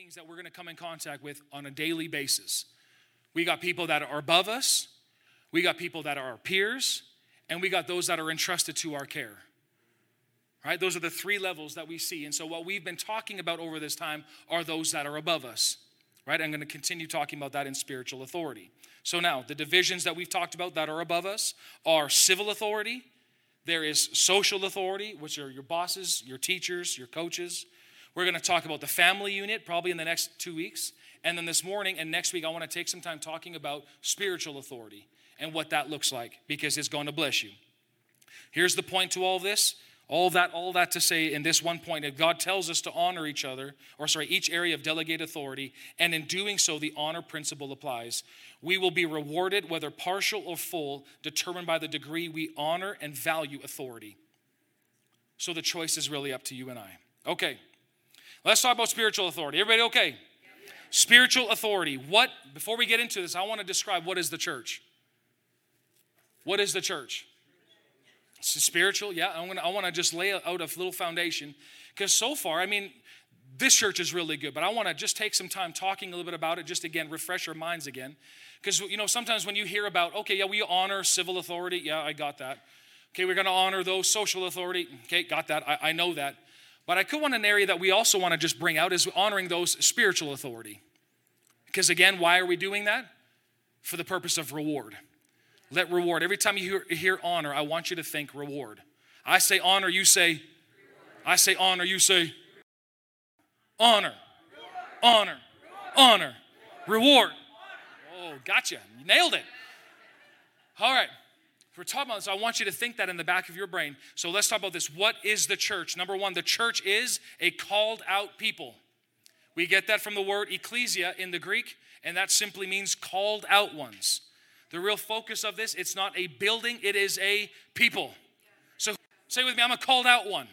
beings that we're going to come in contact with on a daily basis. We got people that are above us, we got people that are our peers, and we got those that are entrusted to our care. Right? Those are the three levels that we see. And so, what we've been talking about over this time are those that are above us. Right? I'm going to continue talking about that in spiritual authority. So, now, the divisions that we've talked about that are above us are civil authority, there is social authority, which are your bosses, your teachers, your coaches. We're going to talk about the family unit probably in the next two weeks. And then this morning and next week, I want to take some time talking about spiritual authority and what that looks like because it's going to bless you. Here's the point to all this all that, all that to say in this one point that God tells us to honor each other, or sorry, each area of delegate authority, and in doing so, the honor principle applies. We will be rewarded, whether partial or full, determined by the degree we honor and value authority. So the choice is really up to you and I. Okay, let's talk about spiritual authority. Everybody okay? Spiritual authority. What, before we get into this, I want to describe what is the church. What is the church? spiritual, yeah. I'm gonna, I want to just lay out a little foundation because so far, I mean, this church is really good, but I want to just take some time talking a little bit about it, just again, refresh our minds again. Because, you know, sometimes when you hear about, okay, yeah, we honor civil authority, yeah, I got that. Okay, we're going to honor those social authority, okay, got that, I, I know that. But I could want an area that we also want to just bring out is honoring those spiritual authority. Because again, why are we doing that? For the purpose of reward. Let reward. Every time you hear, hear honor, I want you to think reward. I say honor, you say, I say honor, you say, honor, honor, honor, reward. Oh, gotcha. You nailed it. All right. We're talking about this, I want you to think that in the back of your brain. So let's talk about this. What is the church? Number one, the church is a called out people. We get that from the word ecclesia in the Greek, and that simply means called out ones. The real focus of this, it's not a building, it is a people. So say with me, I'm a called out one.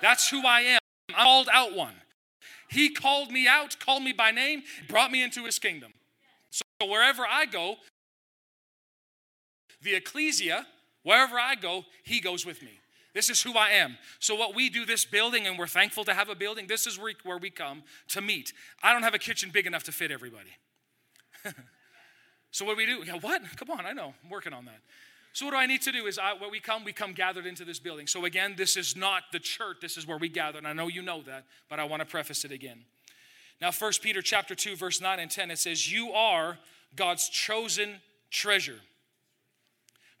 That's who I am. I'm called out one. He called me out, called me by name, brought me into his kingdom. So wherever I go, the ecclesia, wherever I go, he goes with me. This is who I am. So, what we do this building, and we're thankful to have a building, this is where we come to meet. I don't have a kitchen big enough to fit everybody. So what do we do? Yeah, what? Come on, I know. I'm working on that. So what do I need to do is I, when we come, we come gathered into this building. So again, this is not the church. This is where we gather. And I know you know that, but I want to preface it again. Now, 1 Peter chapter 2, verse 9 and 10, it says, You are God's chosen treasure.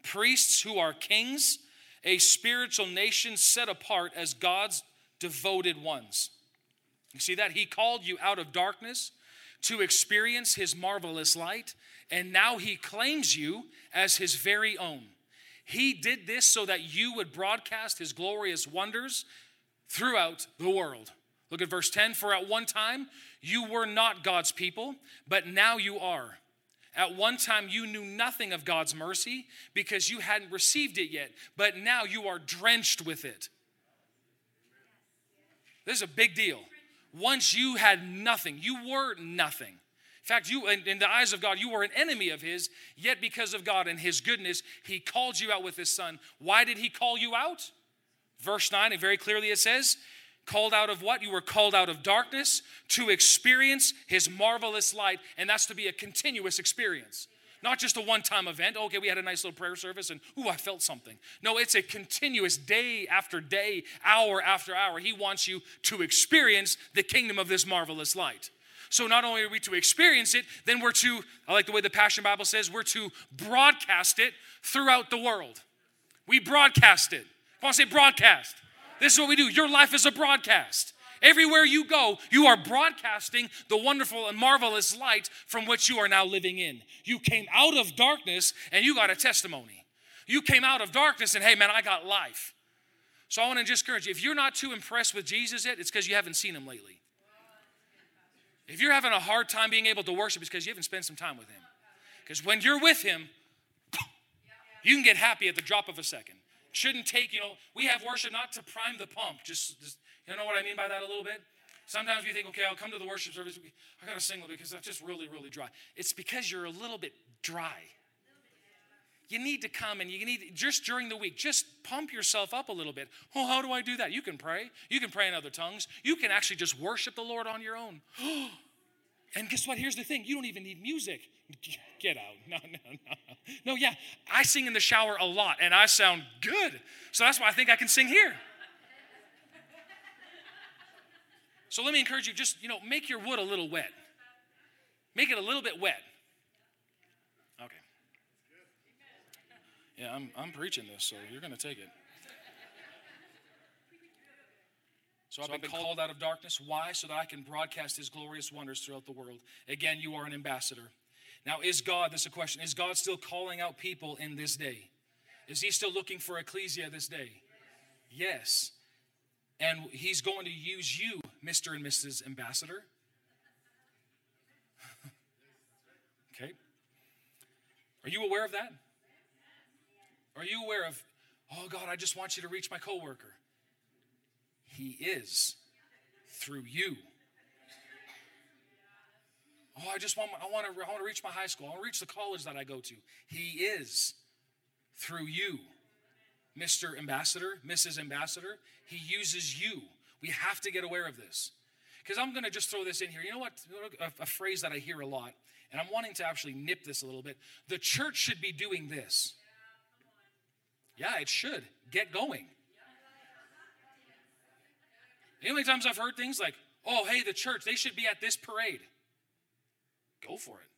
Priests who are kings, a spiritual nation set apart as God's devoted ones. You see that? He called you out of darkness to experience his marvelous light and now he claims you as his very own. He did this so that you would broadcast his glorious wonders throughout the world. Look at verse 10 For at one time you were not God's people, but now you are. At one time, you knew nothing of God's mercy because you hadn't received it yet, but now you are drenched with it. This is a big deal. Once you had nothing, you were nothing. In fact, you, in the eyes of God, you were an enemy of His, yet because of God and His goodness, He called you out with His Son. Why did He call you out? Verse 9, and very clearly it says, Called out of what? You were called out of darkness to experience His marvelous light, and that's to be a continuous experience. Not just a one time event. Okay, we had a nice little prayer service and, ooh, I felt something. No, it's a continuous day after day, hour after hour. He wants you to experience the kingdom of this marvelous light. So not only are we to experience it, then we're to, I like the way the Passion Bible says, we're to broadcast it throughout the world. We broadcast it. Want to say broadcast. This is what we do. Your life is a broadcast. Everywhere you go, you are broadcasting the wonderful and marvelous light from which you are now living in. You came out of darkness and you got a testimony. You came out of darkness and hey, man, I got life. So I want to just encourage you if you're not too impressed with Jesus yet, it's because you haven't seen him lately. If you're having a hard time being able to worship, it's because you haven't spent some time with Him. Because when you're with Him, you can get happy at the drop of a second. Shouldn't take, you know, we have worship not to prime the pump. Just, just you know what I mean by that a little bit? Sometimes we think, okay, I'll come to the worship service. I got to sing because I'm just really, really dry. It's because you're a little bit dry. you need to come and you need just during the week just pump yourself up a little bit oh how do i do that you can pray you can pray in other tongues you can actually just worship the lord on your own oh, and guess what? Here's the thing. You don't even need music. Get out. No no no. No yeah i sing in the shower a lot and i sound good. So that's why i think i can sing here. So let me encourage you just you know make your wood a little wet. Make it a little bit wet. Okay. Yeah, I'm, I'm preaching this, so you're going to take it. So I've, been, called out of darkness. Why? So that I can broadcast his glorious wonders throughout the world. Again, you are an ambassador. Now, is God, this is a question, is God still calling out people in this day? Is he still looking for ecclesia this day? Yes. And he's going to use you, Mr. and Mrs. Ambassador. okay. Are you aware of that? Are you aware of, oh God, I just want you to reach my coworker? He is through you. Oh, I just want, I want to, I want to reach my high school. I want to reach the college that I go to. He is through you. Mr. Ambassador, Mrs. Ambassador, he uses you. We have to get aware of this. Because I'm going to just throw this in here. You know what? A, a, phrase that I hear a lot, and I'm wanting to actually nip this a little bit. The church should be doing this. Yeah, it should. Get going. You know how many times I've heard things like, oh, hey, the church, they should be at this parade. Go for it.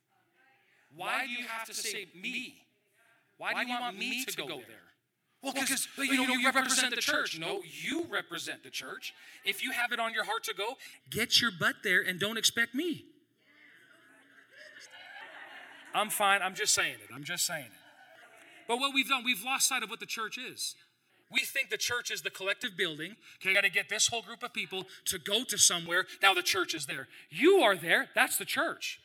Why, do you have, to say me? Why, Why do you want me to go there? Well, because well, you, know, you, you represent the church. No, you represent the church. If you have it on your heart to go, get your butt there and don't expect me. I'm fine. I'm just saying it. I'm just saying it. But what we've done, we've lost sight of what the church is. We think the church is the collective building. Okay, You got to get this whole group of people to go to somewhere. Now the church is there. You are there. That's the church.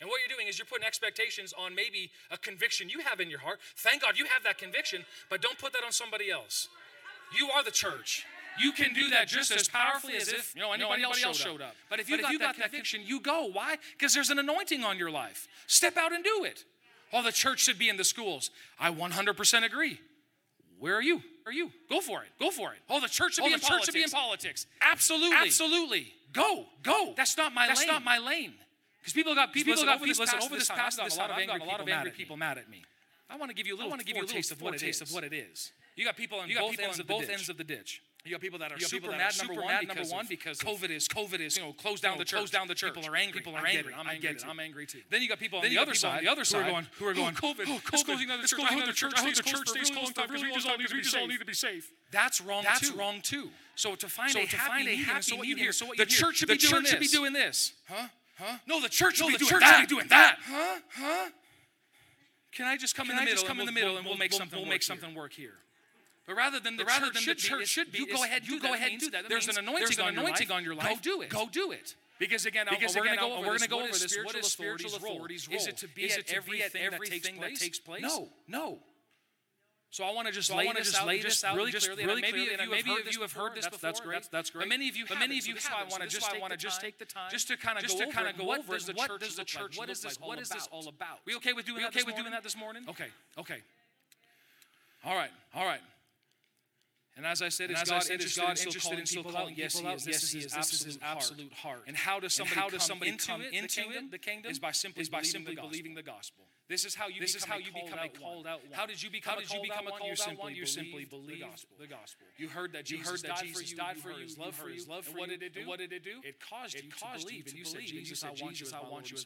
And what you're doing is you're putting expectations on maybe a conviction you have in your heart. Thank God you have that conviction, but don't put that on somebody else. You are the church. You can do that just as powerfully as if you know, anybody, else, showed, showed up. But if you, but got, if you that got that conviction, you go. Why? Because there's an anointing on your life. Step out and do it. Oh, the church should be in the schools. I 100% agree. Where are you? Are you? Go for it. Go for it. Oh, the church should, oh, be, the in church should be in politics. Absolutely. Absolutely. Go. Go. That's not my That's lane. That's not my lane. Because people got people listen, got over this, listen, over this past, past, got a lot of angry, a lot of angry people mad at me. I want to give you a little, I want to give you a taste of what it is. Of what it is. You got people on both ends of both ends of the ditch. You got people that are super mad, number, super one, mad number one because COVID is COVID is you know close down the church. Close down the church. People are angry. People are angry. I'm angry. I'm angry too. Then you got people on the other side. The other side who are going who are going COVID. COVID. It's closing down the church. I hope the church stays closed for a really long time because we just all need to be safe. That's wrong too. That's wrong too. So to find a happy medium, so what you hear, so what the church should be doing this. should be doing this. Huh? Huh? No, the church should be doing that. Huh? Huh? Can I just come in the middle? Come in the middle, and we'll make something. We'll make something work here. But rather than the but rather church, than the church should be, you go ahead. You go ahead and do that. There's an anointing, on, anointing your on your life. Go do it. Go do it. Because again, because we're going to go over this. What is spiritual authority's role? Is it to be at everything that takes place? No, no. So I want to just so lay, this, out, lay this out really clearly. Really maybe clearly, you maybe if you have heard this before, that's, great. That's, that's great. But many of you, but many of you, so I want to just I want to just take the time, just to kind of go over, go over what does the church, what is this, what is this all about? We okay with doing that? Okay with doing that this morning? Okay, okay. All right, all right. And as I said, is God, said, interested, God in interested in still calling people, people out? Yes, he is. Yes, he is. This is his absolute heart. And how does somebody, how does somebody come, into, into the, kingdom? the kingdom? Is by simply, is by simply believing the gospel. This is how you this become, is how you become a called out one. How did you become, how did you become a called out one? You simply believe the gospel. The gospel. You heard that Jesus died for you. Love for you. Love for you. What did it do? What did it do? It caused you to believe. And you said, Jesus, I want you as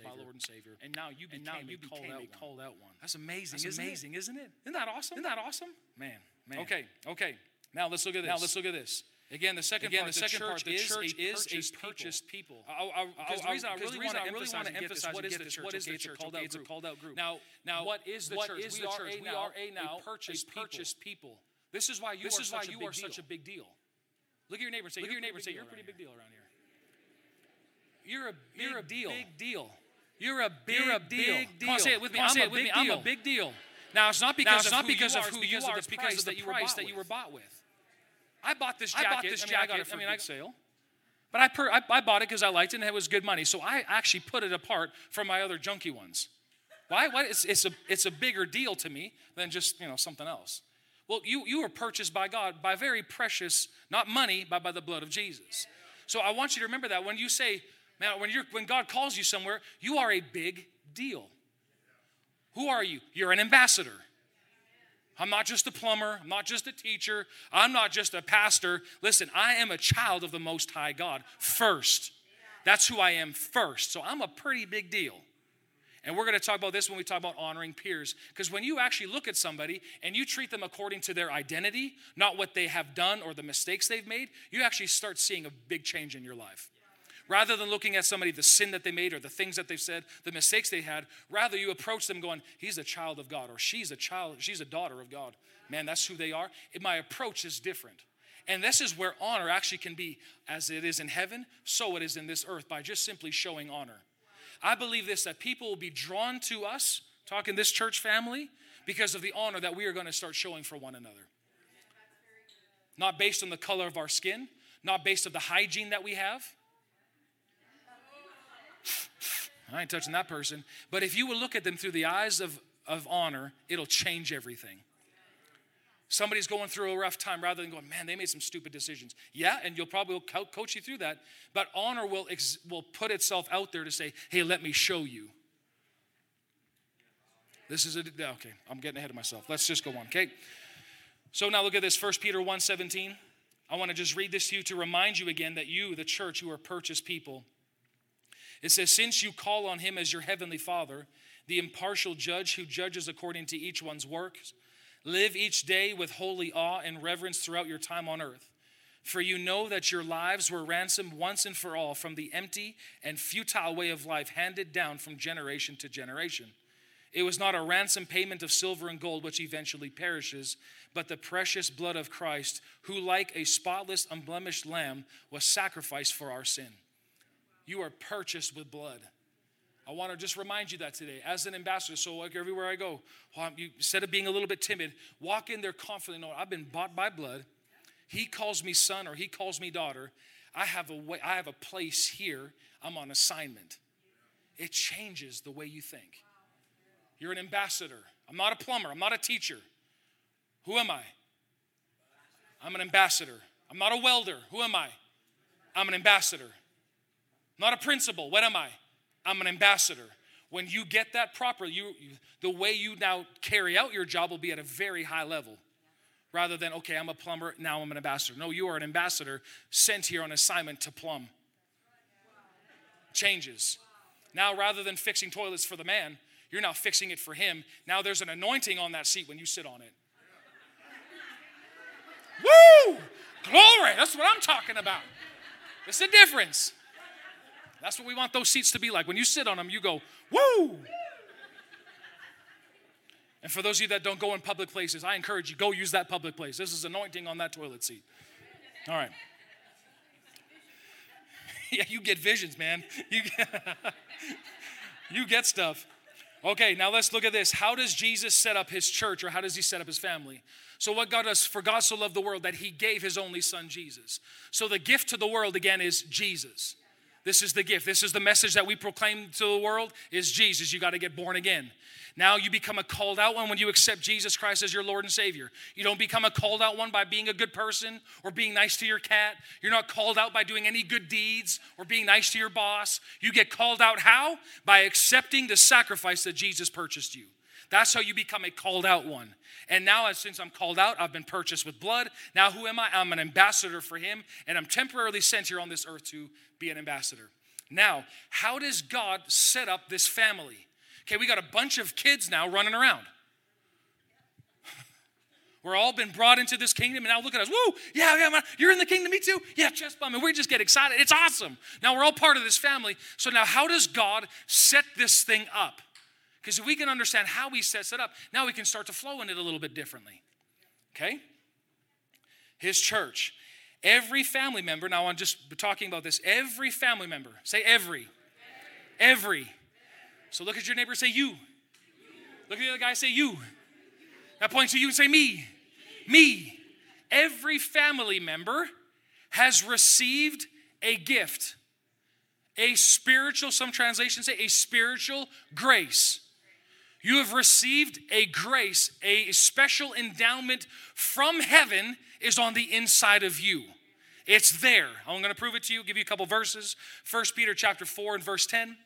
my Lord and Savior. And now you became a called out one. That's amazing. That's amazing, isn't it? Isn't that awesome? Isn't that awesome? Man, man. Okay, okay. Now let's look at this. Now let's look at this. Again, the second Again, part, the, the second part, the church, is, is a purchased people. Because the reason I really want to emphasize, really emphasize what is the church? What is the church? It's a called out group. Now, now, what is the church? Is we, are we are a now purchased, purchased people. This is why you this are, is why you are such a big deal. Look at your neighbor say, Look at your neighbor say, you're a pretty big deal around here. You're a you're a deal. big deal. You're a big, deal. you're a deal. Come on, say it with me. I'm say it with me. I'm a big deal. Now it's not because of who you are. It's because of the price that you were bought with. I bought this jacket. I bought this jacket. I, mean, I got it for I mean, I, sale. But I, per, I, I bought it because I liked it and it was good money. So I actually put it apart from my other junky ones. Why? Why? It's, it's, a, it's a bigger deal to me than just, you know, something else. Well, you, you were purchased by God by very precious, not money, but by the blood of Jesus. So I want you to remember that when you say, man, when, you're, when God calls you somewhere, you are a big deal. Who are you? You're an ambassador. I'm not just a plumber. I'm not just a teacher. I'm not just a pastor. Listen, I am a child of the Most High God first. That's who I am first. So I'm a pretty big deal. And we're going to talk about this when we talk about honoring peers. Because when you actually look at somebody and you treat them according to their identity, not what they have done or the mistakes they've made, you actually start seeing a big change in your life. Rather than looking at somebody, the sin that they made or the things that they've said, the mistakes they had, rather you approach them going, he's a child of God or she's a child, she's a daughter of God. Man, that's who they are. My approach is different. And this is where honor actually can be as it is in heaven, so it is in this earth by just simply showing honor. I believe this that people will be drawn to us, talking this church family, because of the honor that we are going to start showing for one another. Not based on the color of our skin, not based on the hygiene that we have, I ain't touching that person. But if you will look at them through the eyes of, of honor, it'll change everything. Somebody's going through a rough time rather than going, man, they made some stupid decisions. Yeah, and you'll probably co- coach you through that. But honor will, ex- will put itself out there to say, hey, let me show you. This is a, okay, I'm getting ahead of myself. Let's just go on, okay? So now look at this, 1 Peter 1 17. I want to just read this to you to remind you again that you, the church, you are purchased people. It says, Since you call on him as your heavenly Father, the impartial judge who judges according to each one's works, live each day with holy awe and reverence throughout your time on earth. For you know that your lives were ransomed once and for all from the empty and futile way of life handed down from generation to generation. It was not a ransom payment of silver and gold which eventually perishes, but the precious blood of Christ, who, like a spotless, unblemished lamb, was sacrificed for our sin. You are purchased with blood. I want to just remind you that today as an ambassador. So, like everywhere I go, you, instead of being a little bit timid, walk in there confidently knowing I've been bought by blood. He calls me son or he calls me daughter. I have a way, I have a place here. I'm on assignment. It changes the way you think. You're an ambassador. I'm not a plumber. I'm not a teacher. Who am I? I'm an ambassador. I'm not a welder. Who am I? I'm an ambassador not a principal. What am I? I'm an ambassador. When you get that proper, you, you, the way you now carry out your job will be at a very high level. Rather than, okay, I'm a plumber, now I'm an ambassador. No, you are an ambassador sent here on assignment to plumb. Changes. Now, rather than fixing toilets for the man, you're now fixing it for him. Now there's an anointing on that seat when you sit on it. Woo! Glory! That's what I'm talking about. It's the difference. That's what we want those seats to be like. When you sit on them, you go, woo! And for those of you that don't go in public places, I encourage you, go use that public place. This is anointing on that toilet seat. All right. yeah, you get visions, man. You get, you get stuff. Okay, now let's look at this. How does Jesus set up his church or how does he set up his family? So, what God does, for God so loved the world that he gave his only son, Jesus. So, the gift to the world again is Jesus. This is the gift. This is the message that we proclaim to the world is Jesus. You got to get born again. Now you become a called out one when you accept Jesus Christ as your Lord and Savior. You don't become a called out one by being a good person or being nice to your cat. You're not called out by doing any good deeds or being nice to your boss. You get called out how? By accepting the sacrifice that Jesus purchased you. That's how you become a called out one. And now, since I'm called out, I've been purchased with blood. Now, who am I? I'm an ambassador for Him, and I'm temporarily sent here on this earth to be an ambassador. Now, how does God set up this family? Okay, we got a bunch of kids now running around. We're all been brought into this kingdom, and now look at us. Woo! Yeah, yeah, you're in the kingdom, me too. Yeah, chest bump, and we just get excited. It's awesome. Now we're all part of this family. So now, how does God set this thing up? Because if we can understand how he sets it up, now we can start to flow in it a little bit differently. Okay? His church. Every family member, now I'm just talking about this, every family member, say every. Every. every. So look at your neighbor say you. Look at the other guy say you. Now point to you and say me. Me. Every family member has received a gift, a spiritual, some translations say a spiritual grace You have received a grace, a special endowment from heaven is on the inside of you. It's there. I'm going to prove it to you, give you a couple verses. 1 Peter chapter 4 and verse 10.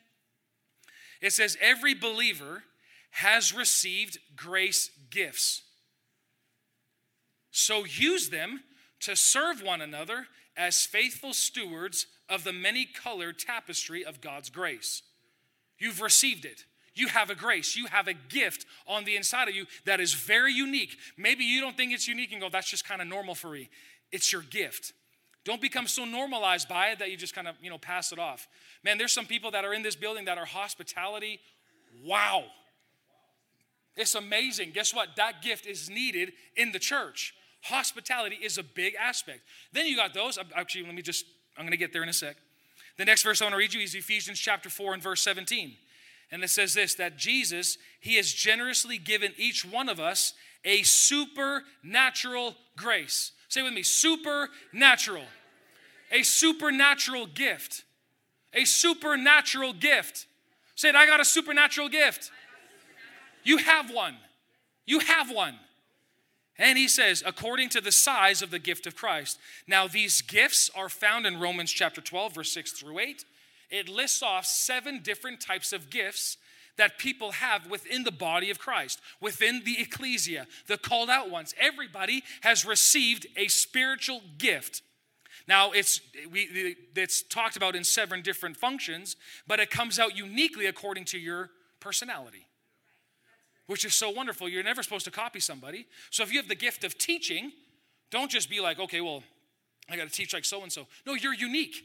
It says every believer has received grace gifts. So use them to serve one another as faithful stewards of the many colored tapestry of God's grace. You've received it. You have a grace. You have a gift on the inside of you that is very unique. Maybe you don't think it's unique and go, that's just kind of normal for me. It's your gift. Don't become so normalized by it that you just kind of, you know, pass it off. Man, there's some people that are in this building that are hospitality. Wow. It's amazing. Guess what? That gift is needed in the church. Hospitality is a big aspect. Then you got those. Actually, let me just, I'm going to get there in a sec. The next verse I want to read you is Ephesians chapter 4 and verse 17. And it says this that Jesus, He has generously given each one of us a supernatural grace. Say with me supernatural. A supernatural gift. A supernatural gift. Say it, I got a supernatural gift. You have one. You have one. And he says, according to the size of the gift of Christ. Now, these gifts are found in Romans chapter 12, verse 6 through 8 it lists off seven different types of gifts that people have within the body of Christ, within the ecclesia, the called out ones. Everybody has received a spiritual gift. Now, it's, we, it's talked about in seven different functions, but it comes out uniquely according to your personality, which is so wonderful. You're never supposed to copy somebody. So if you have the gift of teaching, don't just be like, okay, well, I got to teach like so and so. No, you're unique.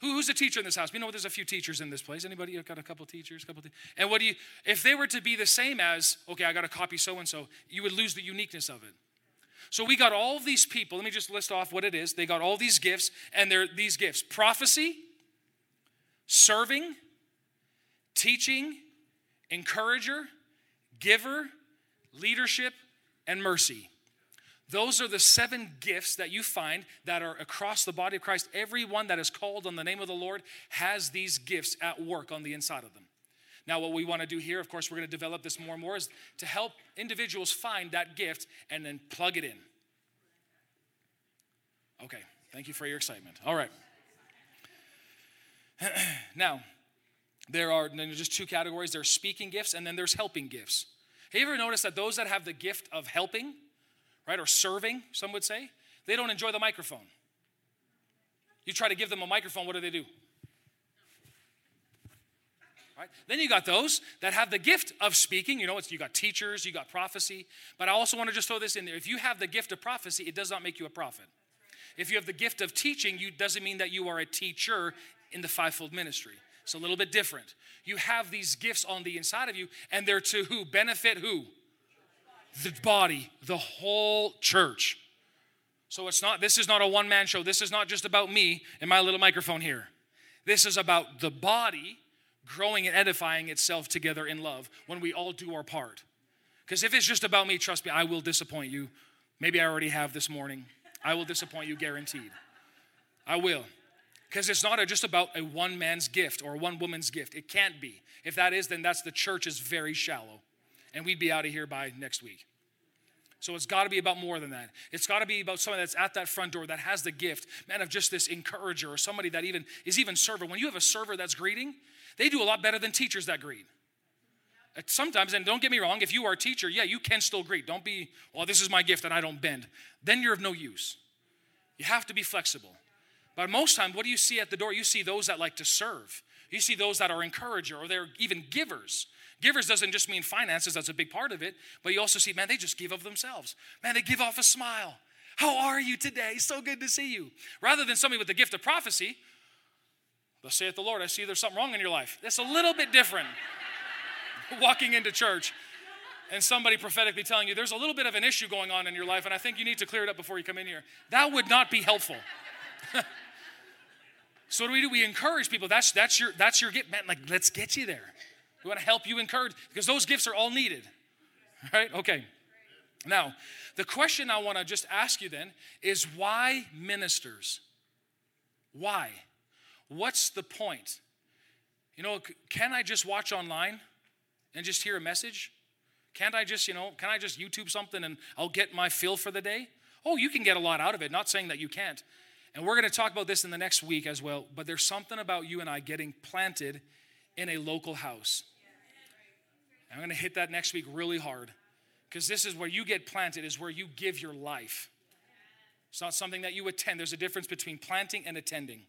Who, who's a teacher in this house? We know there's a few teachers in this place. Anybody got a couple teachers? Couple te- and what do you, if they were to be the same as, okay, I got to copy so and so, you would lose the uniqueness of it. So we got all these people. Let me just list off what it is. They got all these gifts, and they're these gifts prophecy, serving, teaching, encourager, giver, leadership, and mercy. Those are the seven gifts that you find that are across the body of Christ. Everyone that is called on the name of the Lord has these gifts at work on the inside of them. Now, what we want to do here, of course, we're going to develop this more and more, is to help individuals find that gift and then plug it in. Okay, thank you for your excitement. All right. now, there are just two categories there's speaking gifts and then there's helping gifts. Have you ever noticed that those that have the gift of helping, right? Or serving, some would say, they don't enjoy the microphone. You try to give them a microphone, what do they do? Right? Then you got those that have the gift of speaking. You know, you got teachers, you got prophecy. But I also want to just throw this in there. If you have the gift of prophecy, it does not make you a prophet. If you have the gift of teaching, you doesn't mean that you are a teacher in the fivefold ministry. It's a little bit different. You have these gifts on the inside of you, and they're to who? Benefit who? The body, the whole church. So it's not, this is not a one man show. This is not just about me and my little microphone here. This is about the body growing and edifying itself together in love when we all do our part. Because if it's just about me, trust me, I will disappoint you. Maybe I already have this morning. I will disappoint you guaranteed. I will. Because it's not just about a one man's gift or one woman's gift. It can't be. If that is, then that's the church is very shallow and we'd be out of here by next week. So it's got to be about more than that. It's got to be about somebody that's at that front door that has the gift, man, of just this encourager or somebody that even is even server. When you have a server that's greeting, they do a lot better than teachers that greet. Sometimes, and don't get me wrong, if you are a teacher, yeah, you can still greet. Don't be, well, this is my gift and I don't bend. Then you're of no use. You have to be flexible. But most time, what do you see at the door? You see those that like to serve. You see those that are encourager or they're even givers. Givers doesn't just mean finances, that's a big part of it, but you also see, man, they just give of themselves. Man, they give off a smile. How are you today? So good to see you. Rather than somebody with the gift of prophecy, thus saith the Lord, I see there's something wrong in your life. That's a little bit different. Walking into church and somebody prophetically telling you there's a little bit of an issue going on in your life and I think you need to clear it up before you come in here. That would not be helpful. so what do we do? We encourage people. That's that's your that's your gift. Man, like let's get you there. We want to help you encourage because those gifts are all needed. Right? Okay. Now, the question I want to just ask you then is why ministers? Why? What's the point? You know, can I just watch online and just hear a message? Can't I just, you know, can I just YouTube something and I'll get my fill for the day? Oh, you can get a lot out of it. Not saying that you can't. And we're going to talk about this in the next week as well. But there's something about you and I getting planted in a local house. I'm going to hit that next week really hard because this is where you get planted, is where you give your life. It's not something that you attend. There's a difference between planting and attending.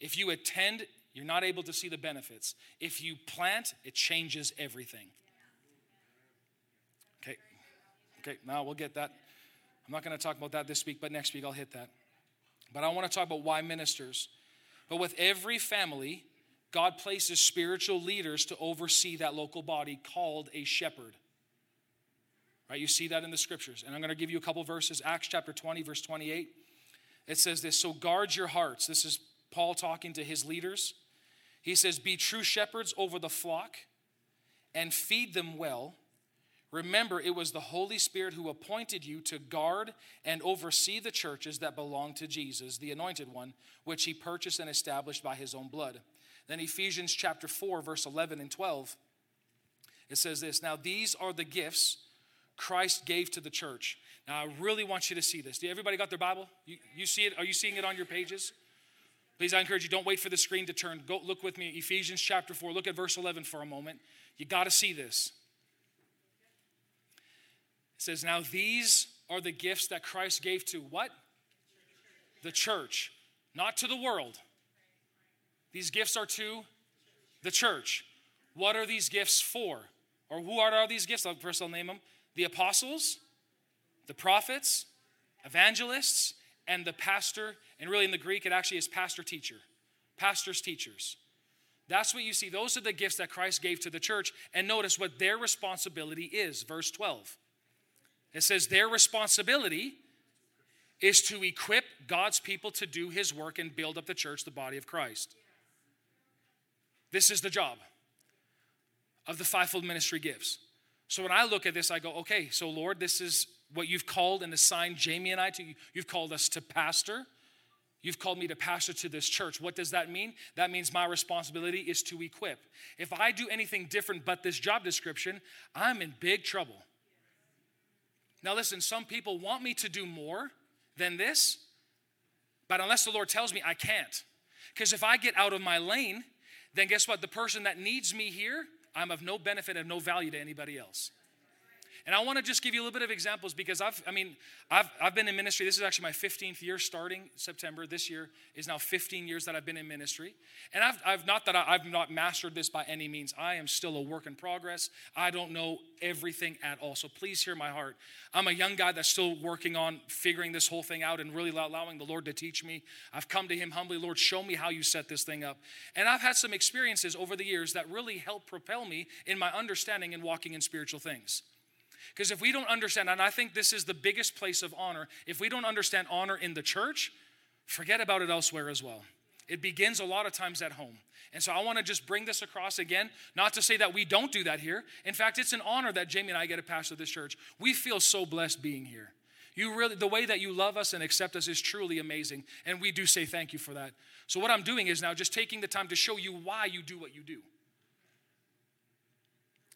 If you attend, you're not able to see the benefits. If you plant, it changes everything. Okay. Okay, now we'll get that. I'm not going to talk about that this week, but next week I'll hit that. But I want to talk about why ministers. But with every family, God places spiritual leaders to oversee that local body called a shepherd. Right? You see that in the scriptures. And I'm going to give you a couple verses. Acts chapter 20, verse 28. It says this So guard your hearts. This is Paul talking to his leaders. He says, Be true shepherds over the flock and feed them well. Remember, it was the Holy Spirit who appointed you to guard and oversee the churches that belong to Jesus, the anointed one, which he purchased and established by his own blood. Then Ephesians chapter 4, verse 11 and 12, it says this Now these are the gifts Christ gave to the church. Now I really want you to see this. Do everybody got their Bible? You, you see it? Are you seeing it on your pages? Please, I encourage you, don't wait for the screen to turn. Go look with me, Ephesians chapter 4. Look at verse 11 for a moment. You got to see this. It says, Now these are the gifts that Christ gave to what? The church, not to the world. These gifts are to the church. What are these gifts for? Or who are, these gifts? First, I'll name them the apostles, the prophets, evangelists, and the pastor. And really, in the Greek, it actually is pastor teacher, pastors, teachers. That's what you see. Those are the gifts that Christ gave to the church. And notice what their responsibility is. Verse 12. It says, Their responsibility is to equip God's people to do his work and build up the church, the body of Christ. This is the job of the fivefold ministry gifts. So when I look at this, I go, okay, so Lord, this is what you've called and assigned Jamie and I to. You've called us to pastor. You've called me to pastor to this church. What does that mean? That means my responsibility is to equip. If I do anything different but this job description, I'm in big trouble. Now, listen, some people want me to do more than this, but unless the Lord tells me, I can't. Because if I get out of my lane, then guess what? The person that needs me here I'm of no benefit and no value to anybody else. And I want to just give you a little bit of examples because I've, I mean, I've, I've been in ministry. This is actually my 15th year starting September. This year is now 15 years that I've been in ministry. And I've, I've not that I, have not mastered this by any means. I am still a work in progress. I don't know everything at all. So please hear my heart. I'm a young guy that's still working on figuring this whole thing out and really allowing the Lord to teach me. I've come to Him humbly, Lord, show me how you set this thing up. And I've had some experiences over the years that really help propel me in my understanding and walking in spiritual things. Because if we don't understand, and I think this is the biggest place of honor, if we don't understand honor in the church, forget about it elsewhere as well. It begins a lot of times at home. And so I want to just bring this across again, not to say that we don't do that here. In fact, it's an honor that Jamie and I get to pastor this church. We feel so blessed being here. You really, the way that you love us and accept us is truly amazing. And we do say thank you for that. So, what I'm doing is now just taking the time to show you why you do what you do.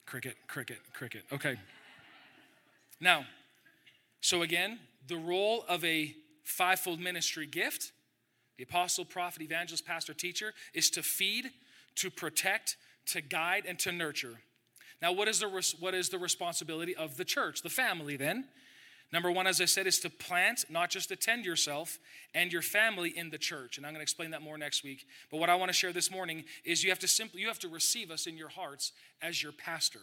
Cricket, cricket, cricket. Okay. Now, so again, the role of a fivefold ministry gift, the apostle, prophet, evangelist, pastor, teacher, is to feed, to protect, to guide, and to nurture. Now, what is the, what is the responsibility of the church, the family then? Number one, as I said, is to plant, not just attend yourself and your family in the church. And I'm going to explain that more next week. But what I want to share this morning is you have to simply you have to receive us in your hearts as your pastor.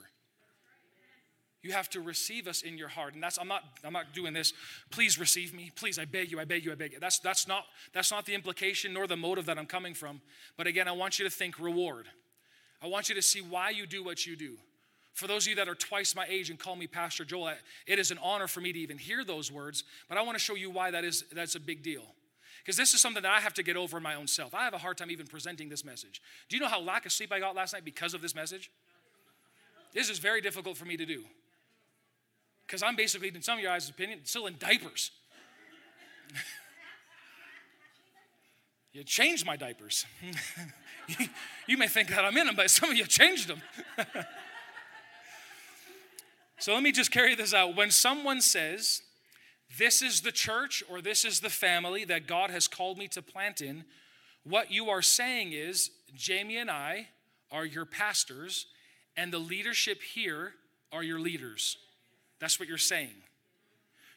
You have to receive us in your heart. And that's I'm not I'm not doing this. Please receive me. Please, I beg you, I beg you, I beg you. That's that's not that's not the implication nor the motive that I'm coming from. But again, I want you to think reward. I want you to see why you do what you do. For those of you that are twice my age and call me Pastor Joel, it is an honor for me to even hear those words, but I want to show you why that is that's a big deal. Because this is something that I have to get over in my own self. I have a hard time even presenting this message. Do you know how lack of sleep I got last night because of this message? This is very difficult for me to do because I'm basically, in some of your eyes' opinion, still in diapers. You changed my diapers. you may think that I'm in them, but some of you changed them. so let me just carry this out. When someone says, This is the church or this is the family that God has called me to plant in, what you are saying is, Jamie and I are your pastors, and the leadership here are your leaders. That's what you're saying.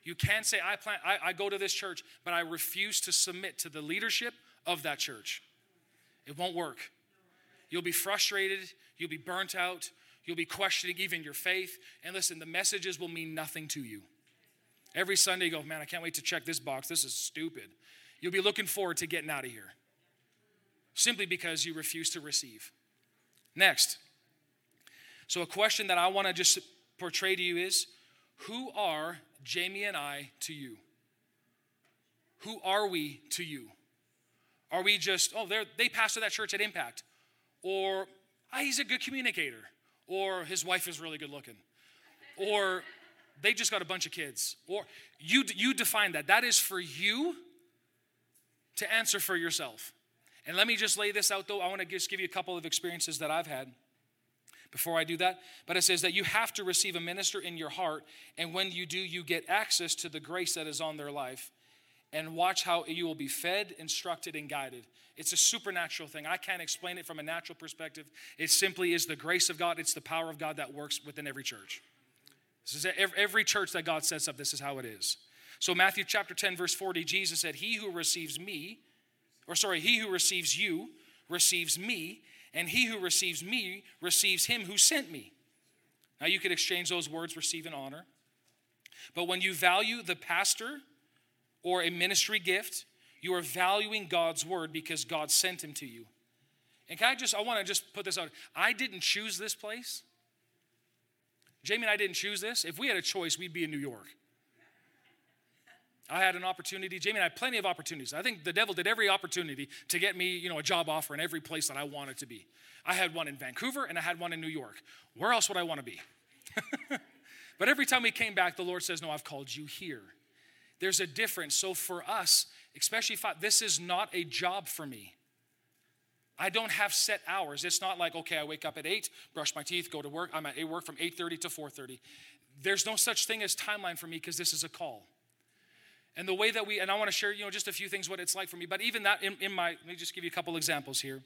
You can't say, I, plan, I, I go to this church, but I refuse to submit to the leadership of that church. It won't work. You'll be frustrated, you'll be burnt out, you'll be questioning even your faith. And listen, the messages will mean nothing to you. Every Sunday, you go, man, I can't wait to check this box. This is stupid. You'll be looking forward to getting out of here simply because you refuse to receive. Next. So, a question that I want to just portray to you is who are Jamie and I to you? Who are we to you? Are we just, oh, they pastor that church at Impact? Or, ah, he's a good communicator. Or his wife is really good looking. Or they just got a bunch of kids. Or you, you define that. That is for you to answer for yourself. And let me just lay this out though. I want to just give you a couple of experiences that I've had before I do that. But it says that you have to receive a minister in your heart. And when you do, you get access to the grace that is on their life and watch how you will be fed, instructed, and guided. It's a supernatural thing. I can't explain it from a natural perspective. It simply is the grace of God, it's the power of God that works within every church. This is every church that God sets up, this is how it is. So, Matthew chapter 10, verse 40, Jesus said, He who receives me, or sorry, he who receives you receives me, and he who receives me receives him who sent me. Now, you could exchange those words, receive and honor. But when you value the pastor, or a ministry gift, you are valuing God's word because God sent him to you. And can I just, I want to just put this out. I didn't choose this place. Jamie and I didn't choose this. If we had a choice, we'd be in New York. I had an opportunity. Jamie and I had plenty of opportunities. I think the devil did every opportunity to get me, you know, a job offer in every place that I wanted to be. I had one in Vancouver and I had one in New York. Where else would I want to be? but every time we came back, the Lord says, No, I've called you here. There's a difference. So for us, especially if I, this is not a job for me. I don't have set hours. It's not like, okay, I wake up at 8, brush my teeth, go to work. I'm at work from 8:30 to 4:30. There's no such thing as timeline for me because this is a call. And the way that we, and I want to share, you know, just a few things what it's like for me. But even that in, in my, let me just give you a couple examples here.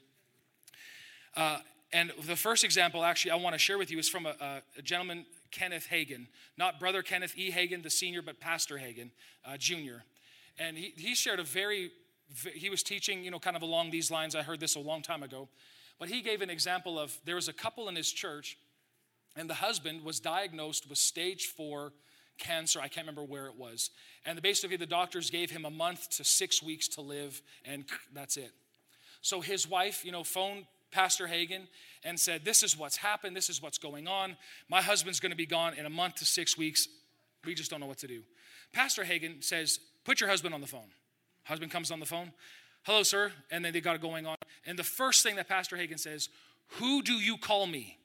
Uh, and the first example, actually, I want to share with you is from a, a gentleman Kenneth Hagin, not brother Kenneth E. Hagin, the senior, but Pastor Hagin, uh, junior. And he, he shared a very, he was teaching, you know, kind of along these lines. I heard this a long time ago. But he gave an example of there was a couple in his church, and the husband was diagnosed with stage four cancer. I can't remember where it was. And basically, the doctors gave him a month to six weeks to live, and that's it. So his wife, you know, phoned Pastor Hagin and said, This is what's happened. This is what's going on. My husband's going to be gone in a month to six weeks. We just don't know what to do. Pastor Hagin says, Put your husband on the phone. Husband comes on the phone. Hello, sir. And then they got it going on. And the first thing that Pastor Hagin says, Who do you call me?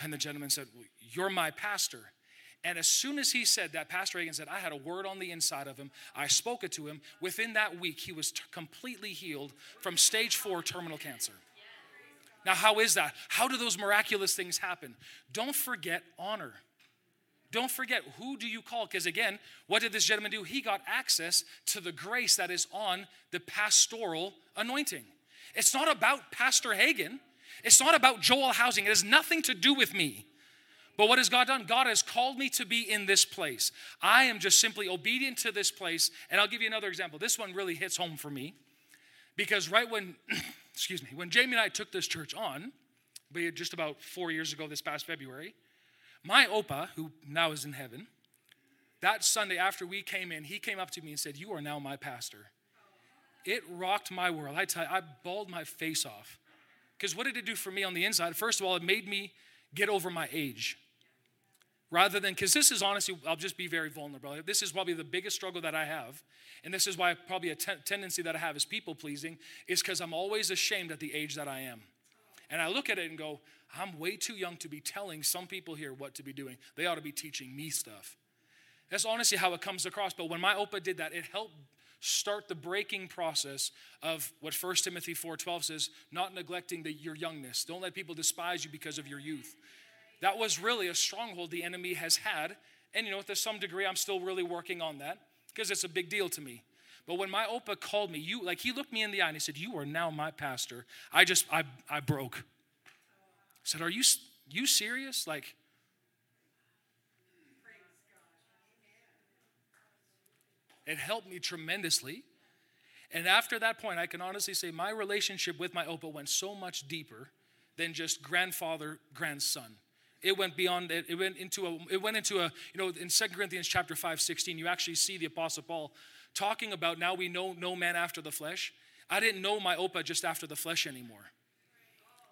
And the gentleman said, well, You're my pastor. And as soon as he said that, Pastor Hagin said, I had a word on the inside of him. I spoke it to him. Within that week, he was t- completely healed from stage four terminal cancer. Now, how is that? How do those miraculous things happen? Don't forget honor. Don't forget who do you call? Because again, what did this gentleman do? He got access to the grace that is on the pastoral anointing. It's not about Pastor Hagin. It's not about Joel Housing. It has nothing to do with me. But what has God done? God has called me to be in this place. I am just simply obedient to this place. And I'll give you another example. This one really hits home for me because right when, excuse me, when Jamie and I took this church on, just about four years ago this past February, my Opa, who now is in heaven, that Sunday after we came in, he came up to me and said, You are now my pastor. It rocked my world. I tell you, I bawled my face off. Because what did it do for me on the inside? First of all, it made me get over my age rather than because this is honestly i'll just be very vulnerable. This is probably the biggest struggle that i have and this is why probably a te- tendency that i have is people pleasing is because i'm always ashamed at the age that i am. And i look at it and go i'm way too young to be telling some people here what to be doing. They ought to be teaching me stuff. That's honestly how it comes across but when my opa did that it helped start the breaking process of what 1 Timothy 4:12 says, not neglecting the, your youngness. Don't let people despise you because of your youth. That was really a stronghold the enemy has had. And you know, to some degree, I'm still really working on that because it's a big deal to me. But when my opa called me, you like he looked me in the eye and he said, "You are now my pastor." I just I I broke. I said, "Are you you serious?" Like It helped me tremendously. And after that point, I can honestly say my relationship with my Opa went so much deeper than just grandfather, grandson. It went beyond it. It went into a, it went into a, you know, in Second Corinthians chapter 5, 16, you actually see the Apostle Paul talking about now we know no man after the flesh. I didn't know my Opa just after the flesh anymore.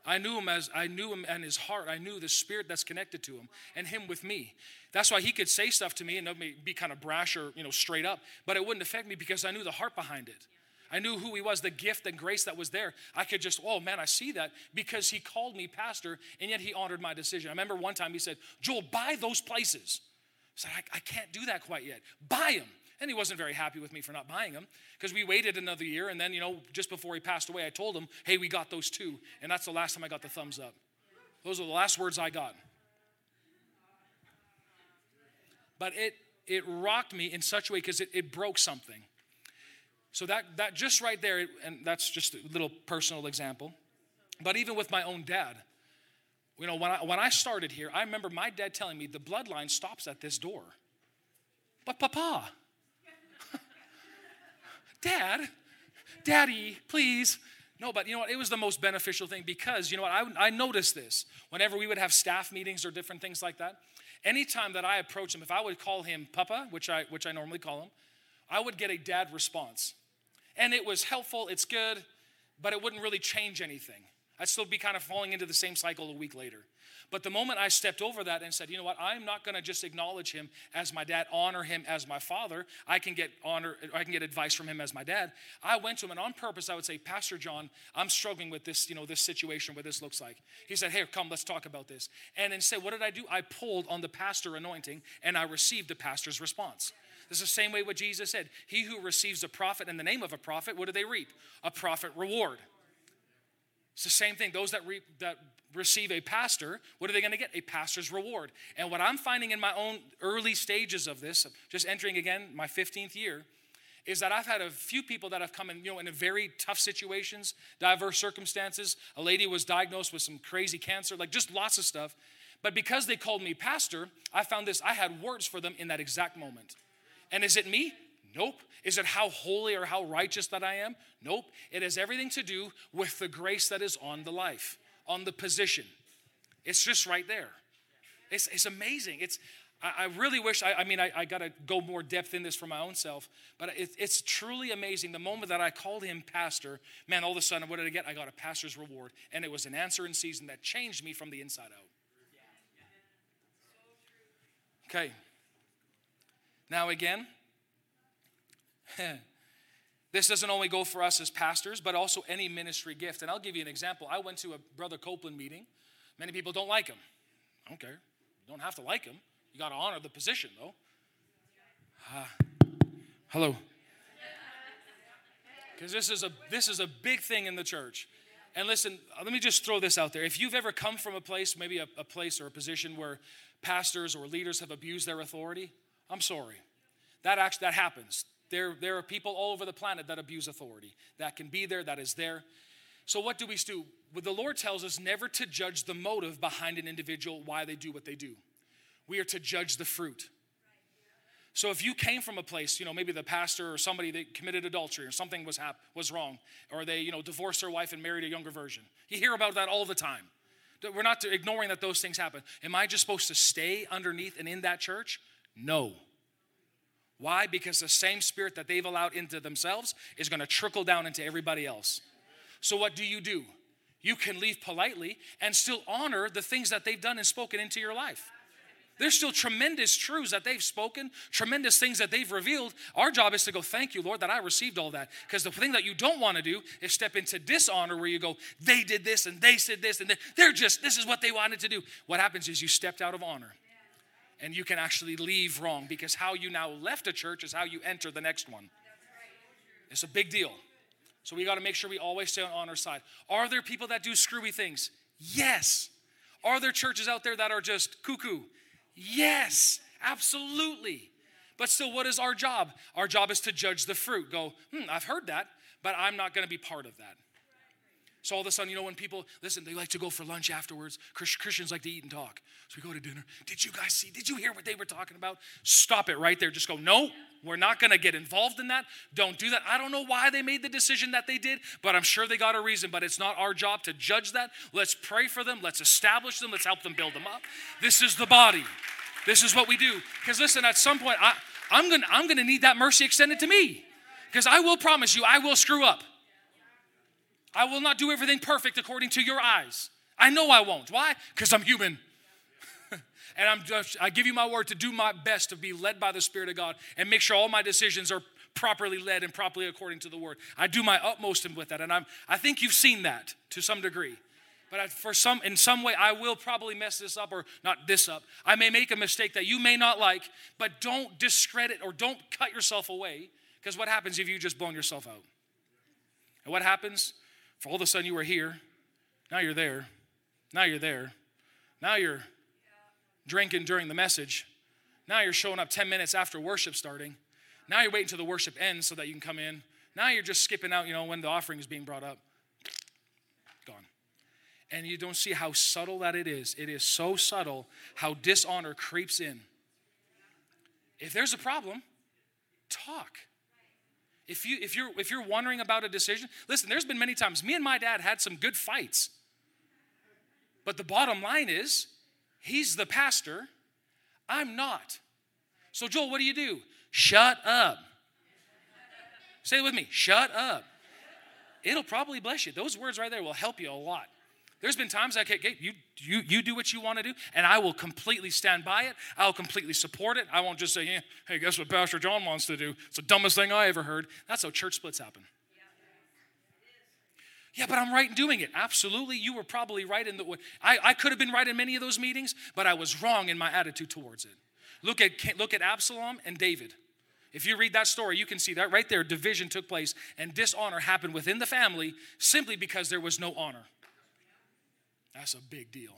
I knew him as I knew him and his heart. I knew the spirit that's connected to him and him with me. That's why he could say stuff to me and be kind of brash or you know straight up, but it wouldn't affect me because I knew the heart behind it. I knew who he was, the gift and grace that was there. I could just, oh man, I see that because he called me pastor and yet he honored my decision. I remember one time he said, Joel, buy those places. I said, I, I can't do that quite yet. Buy them. And he wasn't very happy with me for not buying them because we waited another year. And then, you know, just before he passed away, I told him, hey, we got those two. And that's the last time I got the thumbs up. Those are the last words I got. But it, it rocked me in such a way because it, it broke something. So that, that just right there, and that's just a little personal example. But even with my own dad, you know, when I, when I started here, I remember my dad telling me the bloodline stops at this door. But Papa, Dad, Daddy, please. No, but you know what? It was the most beneficial thing because you know what? I, I noticed this whenever we would have staff meetings or different things like that. Anytime that I approach him, if I would call him Papa, which I which I normally call him, I would get a dad response, and it was helpful. It's good, but it wouldn't really change anything. I'd still be kind of falling into the same cycle a week later. But the moment I stepped over that and said, you know what, I'm not going to just acknowledge him as my dad, honor him as my father. I can get honor, I can get advice from him as my dad. I went to him and on purpose I would say, Pastor John, I'm struggling with this, you know, this situation, what this looks like. He said, Hey, come, let's talk about this. And instead, what did I do? I pulled on the pastor anointing and I received the pastor's response. This is the same way what Jesus said. He who receives a prophet in the name of a prophet, what do they reap? A prophet reward. It's the same thing. Those that, reap, that receive a pastor, what are they going to get? A pastor's reward. And what I'm finding in my own early stages of this, just entering again my 15th year, is that I've had a few people that have come in, you know, in very tough situations, diverse circumstances. A lady was diagnosed with some crazy cancer, like just lots of stuff. But because they called me pastor, I found this, I had words for them in that exact moment. And is it me? Nope. Is it how holy or how righteous that I am? Nope. It has everything to do with the grace that is on the life on the position. It's just right there. It's, it's amazing. It's, I, I really wish, I, I mean, I, I got to go more depth in this for my own self, but it, it's truly amazing. The moment that I called him pastor, man, all of a sudden, what did I get? I got a pastor's reward. And it was an answer in season that changed me from the inside out. Okay. Now, again, This doesn't only go for us as pastors, but also any ministry gift. And I'll give you an example. I went to a Brother Copeland meeting. Many people don't like him. I don't care. You don't have to like him. You got to honor the position, though. Uh, hello. Because this is a this is a big thing in the church. And listen, let me just throw this out there. If you've ever come from a place, maybe a, a place or a position where pastors or leaders have abused their authority, I'm sorry. That actually that happens. There, there are people all over the planet that abuse authority. That can be there, that is there. So, what do we do? Well, the Lord tells us never to judge the motive behind an individual, why they do what they do. We are to judge the fruit. So if you came from a place, you know, maybe the pastor or somebody that committed adultery or something was hap- was wrong, or they, you know, divorced their wife and married a younger version. You hear about that all the time. We're not ignoring that those things happen. Am I just supposed to stay underneath and in that church? No. Why? Because the same spirit that they've allowed into themselves is going to trickle down into everybody else. So, what do you do? You can leave politely and still honor the things that they've done and spoken into your life. There's still tremendous truths that they've spoken, tremendous things that they've revealed. Our job is to go, Thank you, Lord, that I received all that. Because the thing that you don't want to do is step into dishonor where you go, They did this and they said this and they're just, this is what they wanted to do. What happens is you stepped out of honor and you can actually leave wrong because how you now left a church is how you enter the next one. It's a big deal. So we got to make sure we always stay on our side. Are there people that do screwy things? Yes. Are there churches out there that are just cuckoo? Yes, absolutely. But still, what is our job? Our job is to judge the fruit. Go, hmm, I've heard that, but I'm not going to be part of that. So all of a sudden, you know, when people listen, they like to go for lunch afterwards. Christians like to eat and talk. So we go to dinner. Did you guys see? Did you hear what they were talking about? Stop it right there. Just go, no, we're not going to get involved in that. Don't do that. I don't know why they made the decision that they did, but I'm sure they got a reason. But it's not our job to judge that. Let's pray for them. Let's establish them. Let's help them build them up. This is the body. This is what we do. Because listen, at some point, I, I'm going to I'm going to need that mercy extended to me. Because I will promise you, I will screw up. I will not do everything perfect according to your eyes. I know I won't. Why? Because I'm human. and I'm just, I give you my word to do my best to be led by the Spirit of God and make sure all my decisions are properly led and properly according to the word. I do my utmost with that. And I'm, I think you've seen that to some degree. But I, for some, in some way, I will probably mess this up or not this up. I may make a mistake that you may not like, but don't discredit or don't cut yourself away. Because what happens if you just blown yourself out? And what happens? For all of a sudden you were here, now you're there, now you're there, now you're drinking during the message, now you're showing up 10 minutes after worship starting, now you're waiting till the worship ends so that you can come in, now you're just skipping out, you know, when the offering is being brought up. Gone. And you don't see how subtle that it is. It is so subtle how dishonor creeps in. If there's a problem, talk. If, you, if, you're, if you're wondering about a decision, listen, there's been many times, me and my dad had some good fights. But the bottom line is, he's the pastor, I'm not. So, Joel, what do you do? Shut up. Say it with me shut up. It'll probably bless you. Those words right there will help you a lot. There's been times I can't, you, you, you do what you want to do, and I will completely stand by it. I'll completely support it. I won't just say, yeah, hey, guess what Pastor John wants to do? It's the dumbest thing I ever heard. That's how church splits happen. Yeah, but I'm right in doing it. Absolutely. You were probably right in the way. I, I could have been right in many of those meetings, but I was wrong in my attitude towards it. Look at, look at Absalom and David. If you read that story, you can see that right there, division took place and dishonor happened within the family simply because there was no honor. That's a big deal.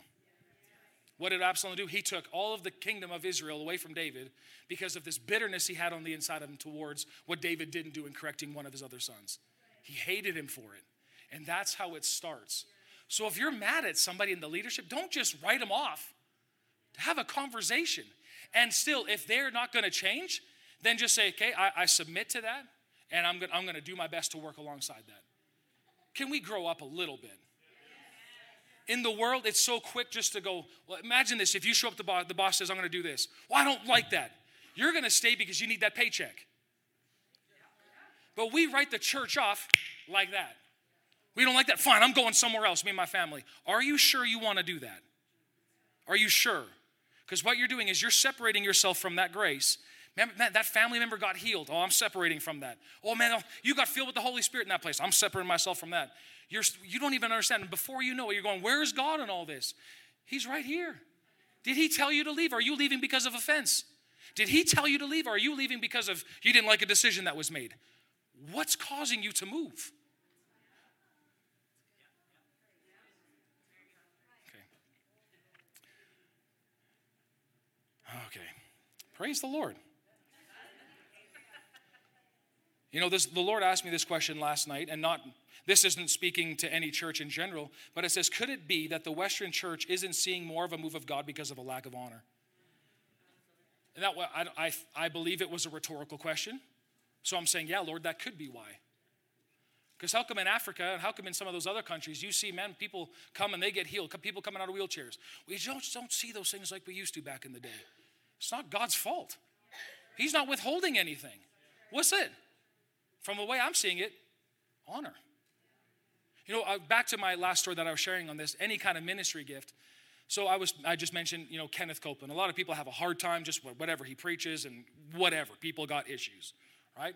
What did Absalom do? He took all of the kingdom of Israel away from David because of this bitterness he had on the inside of him towards what David didn't do in correcting one of his other sons. He hated him for it. And that's how it starts. So if you're mad at somebody in the leadership, don't just write them off. Have a conversation. And still, if they're not going to change, then just say, okay, I, I submit to that, and I'm going I'm to do my best to work alongside that. Can we grow up a little bit? In the world, it's so quick just to go, well, imagine this. If you show up, the boss, the boss says, I'm going to do this. Well, I don't like that. You're going to stay because you need that paycheck. But we write the church off like that. We don't like that. Fine, I'm going somewhere else, me and my family. Are you sure you want to do that? Are you sure? Because what you're doing is you're separating yourself from that grace. Man, that family member got healed. Oh, I'm separating from that. Oh, man, oh, you got filled with the Holy Spirit in that place. I'm separating myself from that. You're, you don't even understand. And before you know it, you're going, Where is God in all this? He's right here. Did he tell you to leave? Are you leaving because of offense? Did he tell you to leave? Or are you leaving because of you didn't like a decision that was made? What's causing you to move? Okay. Okay. Praise the Lord. You know, this, the Lord asked me this question last night, and not this isn't speaking to any church in general, but it says, could it be that the Western church isn't seeing more of a move of God because of a lack of honor? And that I, I, I believe it was a rhetorical question. So I'm saying, yeah, Lord, that could be why. Because how come in Africa and how come in some of those other countries you see men, people come and they get healed, people coming out of wheelchairs? We don't, don't see those things like we used to back in the day. It's not God's fault. He's not withholding anything. What's it? From the way I'm seeing it, honor. You know, uh, back to my last story that I was sharing on this, any kind of ministry gift. So I was, I just mentioned, you know, Kenneth Copeland. A lot of people have a hard time just whatever he preaches and whatever. People got issues, right?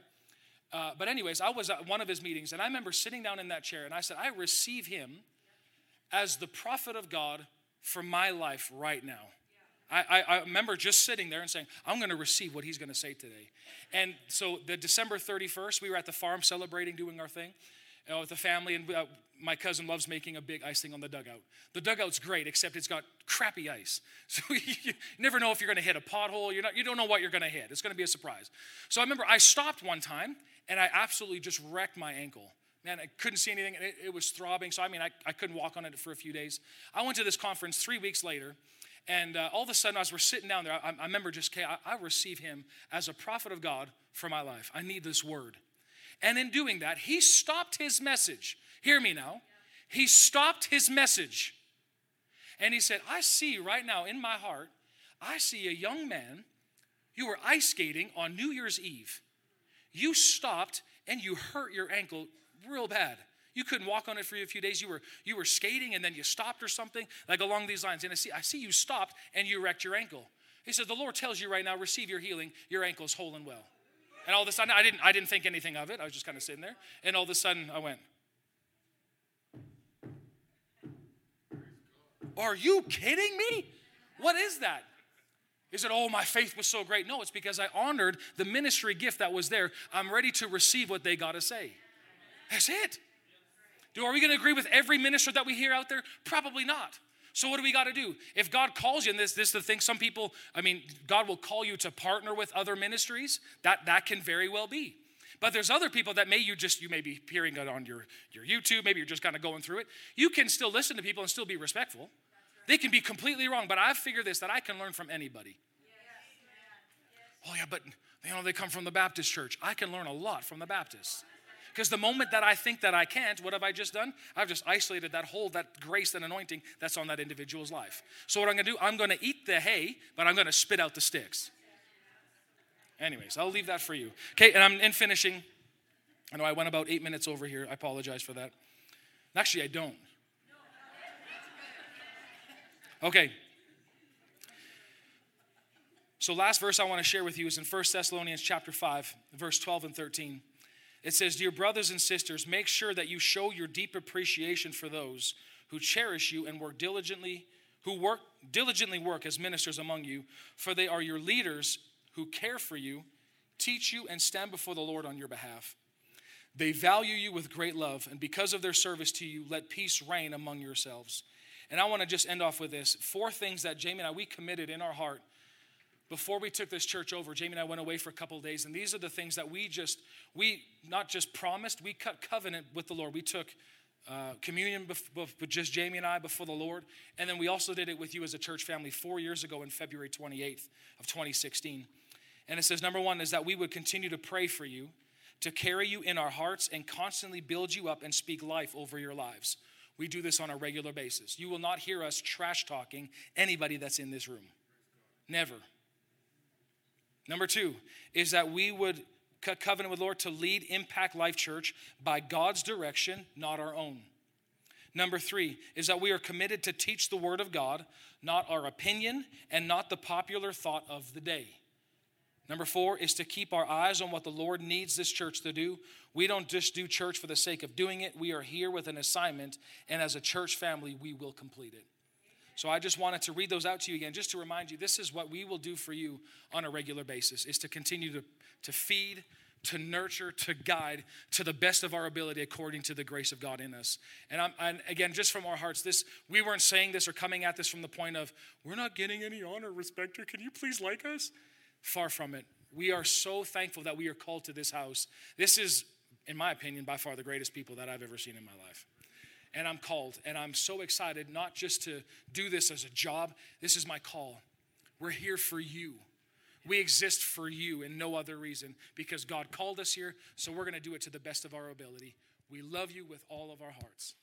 Uh, but anyways, I was at one of his meetings, and I remember sitting down in that chair, and I said, I receive him as the prophet of God for my life right now. I, I, remember just sitting there and saying, I'm going to receive what he's going to say today. And so the December 31st, we were at the farm celebrating, doing our thing uh, with the family, and uh, my cousin loves making a big ice thing on the dugout. The dugout's great, except it's got crappy ice. So you, you never know if you're going to hit a pothole. You're not, you don't know what you're going to hit. It's going to be a surprise. So I remember I stopped one time, and I absolutely just wrecked my ankle. Man, I couldn't see anything. It, it was throbbing. So, I mean, I, I couldn't walk on it for a few days. I went to this conference three weeks later, and uh, all of a sudden, as we're sitting down there, I, I remember just, okay, I, I receive him as a prophet of God for my life. I need this word. And in doing that, he stopped his message. Hear me now. He stopped his message. And he said, I see right now in my heart, I see a young man. You were ice skating on New Year's Eve. You stopped and you hurt your ankle real bad. You couldn't walk on it for a few days. You were you were skating and then you stopped or something, like along these lines. And I see, I see you stopped and you wrecked your ankle. He said, The Lord tells you right now, receive your healing, your ankle's whole and well. And all of a sudden, I didn't, I didn't think anything of it. I was just kind of sitting there. And all of a sudden, I went, Are you kidding me? What is that? Is it, oh, my faith was so great? No, it's because I honored the ministry gift that was there. I'm ready to receive what they got to say. That's it. Do, are we going to agree with every minister that we hear out there? Probably not. So what do we got to do? If God calls you, and this, this is the thing, some people, I mean, God will call you to partner with other ministries. That that can very well be. But there's other people that may you just you may be hearing it on your, your YouTube, maybe you're just kind of going through it. You can still listen to people and still be respectful. They can be completely wrong, but I've figured this that I can learn from anybody. Oh yeah, but you know they come from the Baptist church. I can learn a lot from the Baptists. Because the moment that I think that I can't, what have I just done? I've just isolated that whole, that grace and anointing that's on that individual's life. So what I'm gonna do, I'm gonna eat the hay, but I'm gonna spit out the sticks. Anyways, I'll leave that for you. Okay, and I'm in finishing. I know I went about eight minutes over here. I apologize for that. Actually, I don't. Okay. So last verse I want to share with you is in 1 Thessalonians chapter 5, verse 12 and 13. It says, Dear brothers and sisters, make sure that you show your deep appreciation for those who cherish you and work diligently, who work diligently work as ministers among you, for they are your leaders who care for you, teach you, and stand before the Lord on your behalf. They value you with great love, and because of their service to you, let peace reign among yourselves. And I want to just end off with this four things that Jamie and I, we committed in our heart before we took this church over, Jamie and I went away for a couple days, and these are the things that we just, we not just promised, we cut covenant with the Lord. We took uh, communion with just Jamie and I before the Lord, and then we also did it with you as a church family four years ago in February 28th of 2016. And it says, number one is that we would continue to pray for you, to carry you in our hearts, and constantly build you up and speak life over your lives. We do this on a regular basis. You will not hear us trash talking anybody that's in this room. Never. Number two is that we would covenant with the Lord to lead Impact Life Church by God's direction, not our own. Number three is that we are committed to teach the Word of God, not our opinion and not the popular thought of the day. Number four is to keep our eyes on what the Lord needs this church to do. We don't just do church for the sake of doing it, we are here with an assignment, and as a church family, we will complete it. So I just wanted to read those out to you again, just to remind you this is what we will do for you on a regular basis, is to continue to, to feed, to nurture, to guide to the best of our ability according to the grace of God in us. And, I'm, and again, just from our hearts, this we weren't saying this or coming at this from the point of we're not getting any honor, respect, or can you please like us? Far from it. We are so thankful that we are called to this house. This is, in my opinion, by far the greatest people that I've ever seen in my life and I'm called. And I'm so excited not just to do this as a job, this is my call. We're here for you. We exist for you and no other reason because God called us here, so we're going to do it to the best of our ability. We love you with all of our hearts.